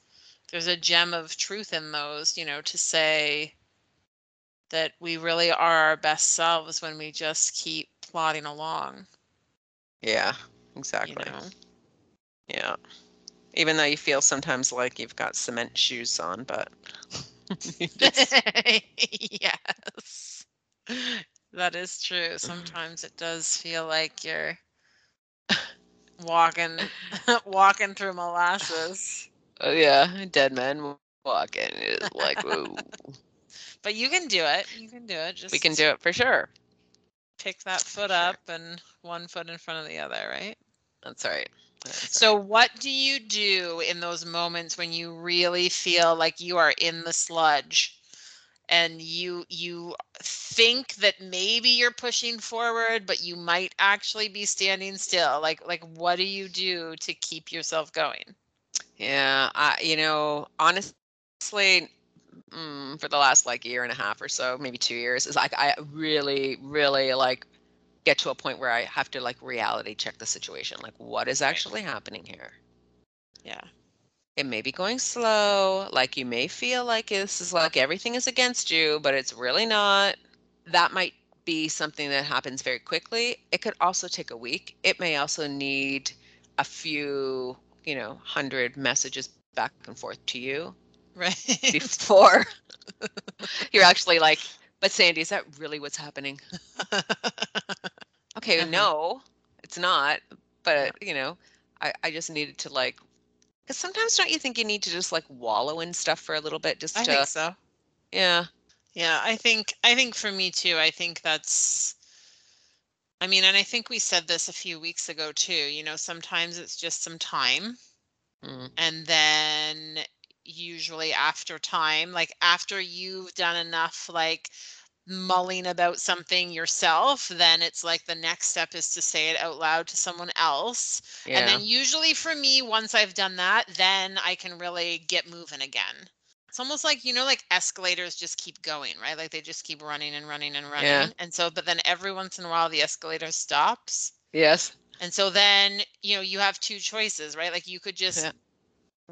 there's a gem of truth in those. You know, to say that we really are our best selves when we just keep plodding along. Yeah, You exactly. know. Yeah. Even though you feel sometimes like you've got cement shoes on, but yes. That is true. Sometimes it does feel like you're walking walking through molasses. oh yeah, dead man walking is like, whoa. But you can do it. You can do it. Just we can do it for sure. pick that foot Sure. up and one foot in front of the other, right? That's right. That's So what do you do in those moments when you really feel like you are in the sludge and you you think that maybe you're pushing forward but you might actually be standing still? Like like what do you do to keep yourself going? Yeah, I you know, honestly, mm, for the last like year and a half or so, maybe two years, is like I really, really like get to a point where I have to like reality check the situation. Like, what is actually happening here? Yeah. It may be going slow. Like you may feel like this is like everything is against you, but it's really not. That might be something that happens very quickly. It could also take a week. It may also need a few, you know, hundred messages back and forth to you Right. before you're actually like, but Sandy, is that really what's happening? Okay, Uh-huh. no, it's not. But, you know, I, I just needed to like, because sometimes don't you think you need to just like wallow in stuff for a little bit just I to, think so. yeah, Yeah, I think I think for me too, I think that's I mean, and I think we said this a few weeks ago too, you know, sometimes it's just some time mm, and then usually after time, like after you've done enough like mulling about something yourself, then it's like the next step is to say it out loud to someone else. yeah, And then usually for me, once I've done that, then I can really get moving again. It's almost like, you know, like escalators just keep going, right? Like they just keep running and running and running. Yeah. And so, but then every once in a while, the escalator stops. yes, And so then, you know, you have two choices, right? Like you could just Yeah.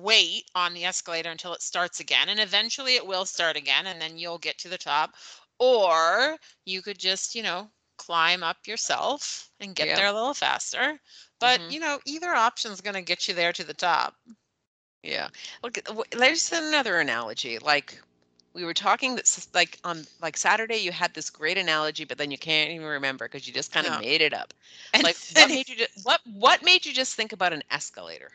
Wait on the escalator until it starts again, and eventually it will start again, and then you'll get to the top. Or you could just, you know, climb up yourself and get Yeah. there a little faster. But, Mhm. you know, either option's going to get you there to the top. yeah. Look, w- there's another analogy. Like we were talking that's like on like Saturday you had this great analogy, but then you can't even remember because you just kind of No. made it up. And Like what made you just what what made you just think about an escalator?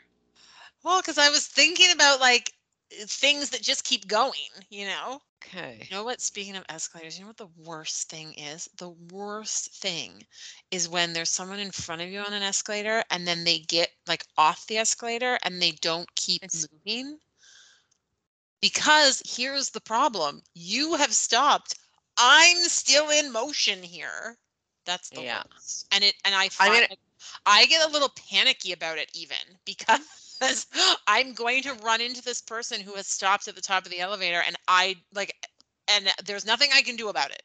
Well, because I was thinking about like things that just keep going, you know? Okay. You know what? Speaking of escalators, you know what the worst thing is? The worst thing is when there's someone in front of you on an escalator and then they get like off the escalator and they don't keep It's- moving. Because here's the problem you have stopped. I'm still in motion here. That's the Yeah. worst. And it and I I find mean- like, I get a little panicky about it even because I'm going to run into this person who has stopped at the top of the elevator and I like and there's nothing I can do about it.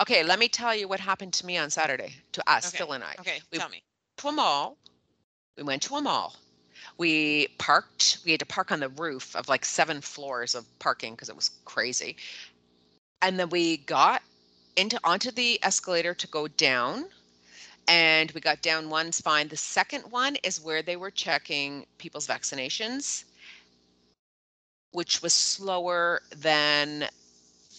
Okay, let me tell you what happened to me on Saturday to us, Okay, Phil and I. Okay, We- tell me. To a mall. We went to a mall. We parked. We had to park on the roof of like seven floors of parking because it was crazy. And then we got into onto the escalator to go down. And we got down one spine. The second one is where they were checking people's vaccinations, which was slower than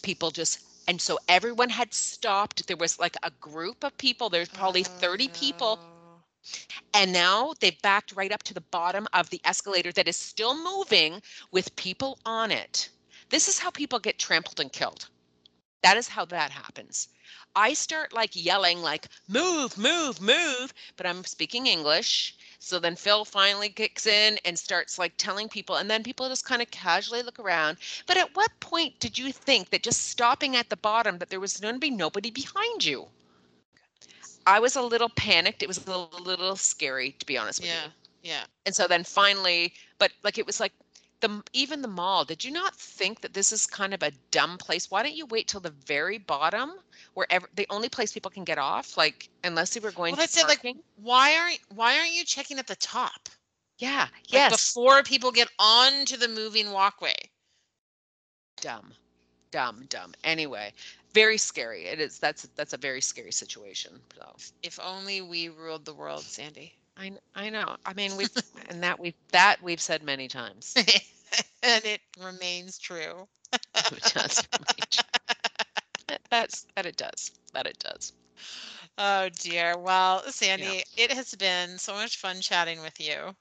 people just and so everyone had stopped. There was like a group of people, there's probably 30 people oh. and now they've backed right up to the bottom of the escalator that is still moving with people on it. This is how people get trampled and killed. That is how that happens. I start like yelling like move, move, move, but I'm speaking English. So then Phil finally kicks in and starts like telling people and then people just kind of casually look around. But at what point did you think that just stopping at the bottom that there was going to be nobody behind you? I was a little panicked. It was a little scary, to be honest with Yeah, you. yeah. And so then finally, but like it was like the even the mall. Did you not think that this is kind of a dumb place? Why don't you wait till the very bottom, where ever, the only place people can get off? Like unless they were going Well, to that's it. Like, why aren't why aren't you checking at the top? yeah, Like, yes, Before people get onto the moving walkway. dumb, dumb, dumb. Anyway, very scary. It is. That's that's a very scary situation. So If only we ruled the world, Sandy. I I know. I mean we've and that we've that we've said many times. and it remains true. It does. That- That's that it does. That it does. Oh dear. Well, Sandy, it has been so much fun chatting with you.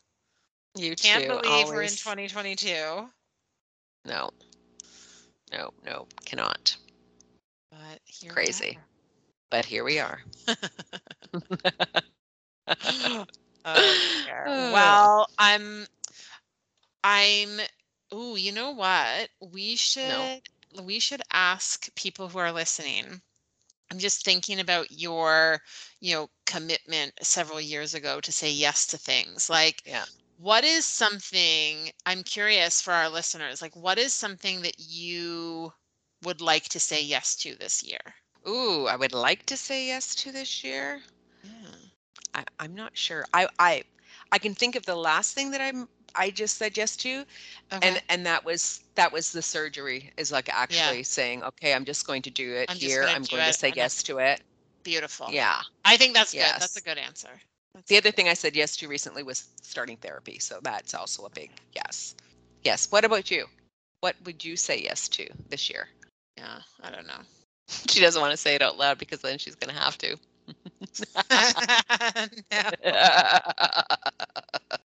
You too. Can't too. believe we're in 2022. No. No, no, cannot. But here we Crazy. But here we are. Oh. Well, I'm I'm ooh, you know what? We should we should ask people who are listening. I'm just thinking about your, you know, commitment several years ago to say yes to things. Like Yeah. what is something I'm curious for our listeners, like what is something that you would like to say yes to this year? Ooh, I would like to say yes to this year. Yeah. I, I'm not sure. I, I I can think of the last thing that I'm I just said yes to. Okay. And and that was that was the surgery is like actually saying, okay, I'm just going to do it I'm here. I'm going to it, say and yes to it. Beautiful. Yeah. I think that's good. That's a good answer. That's The other good. thing I said yes to recently was starting therapy. So that's also a big yes. Yes. What about you? What would you say yes to this year? Yeah, I don't know. She doesn't want to say it out loud because then she's going to have to.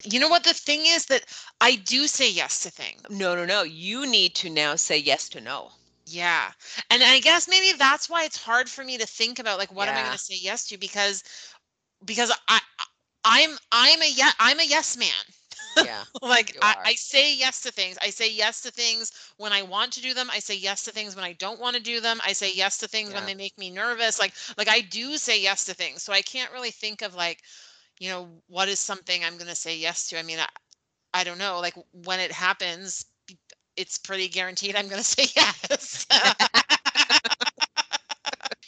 You know what the thing is that I do say yes to things. no, no, no. You need to now say yes to no. Yeah. And I guess maybe that's why it's hard for me to think about like what am I going to say yes to because because I I'm I'm a yeah I'm a yes man. Yeah. like I. I say yes to things. I say yes to things when I want to do them. I say yes to things when I don't want to do them. I say yes to things when they make me nervous. Like like I do say yes to things. So I can't really think of like, you know, what is something I'm going to say yes to. I mean, I, I don't know. Like when it happens, it's pretty guaranteed I'm going to say yes.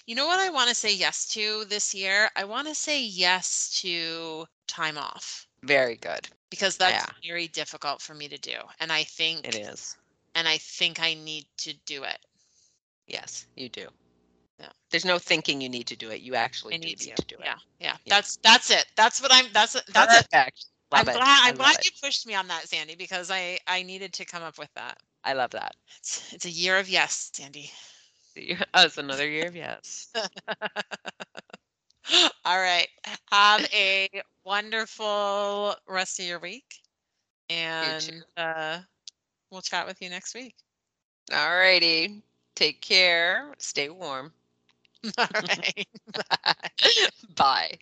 you know what I want to say yes to this year? I want to say yes to time off Very good. because that's Yeah. very difficult for me to do and i think It is. and i think i need to do it Yes, you do. Yeah. There's no thinking you need to do it. You actually i do need to to do it. yeah, yeah Yeah. that's that's it that's what i'm that's that's it Perfect. i'm Love it. glad i'm glad it. you pushed me on that sandy because i i needed to come up with that I love that. It's, it's a year of yes, Sandy. Oh, Us another year of yes. All right. Have a wonderful rest of your week. And uh, we'll chat with you next week. All righty. Take care. Stay warm. All right. Bye.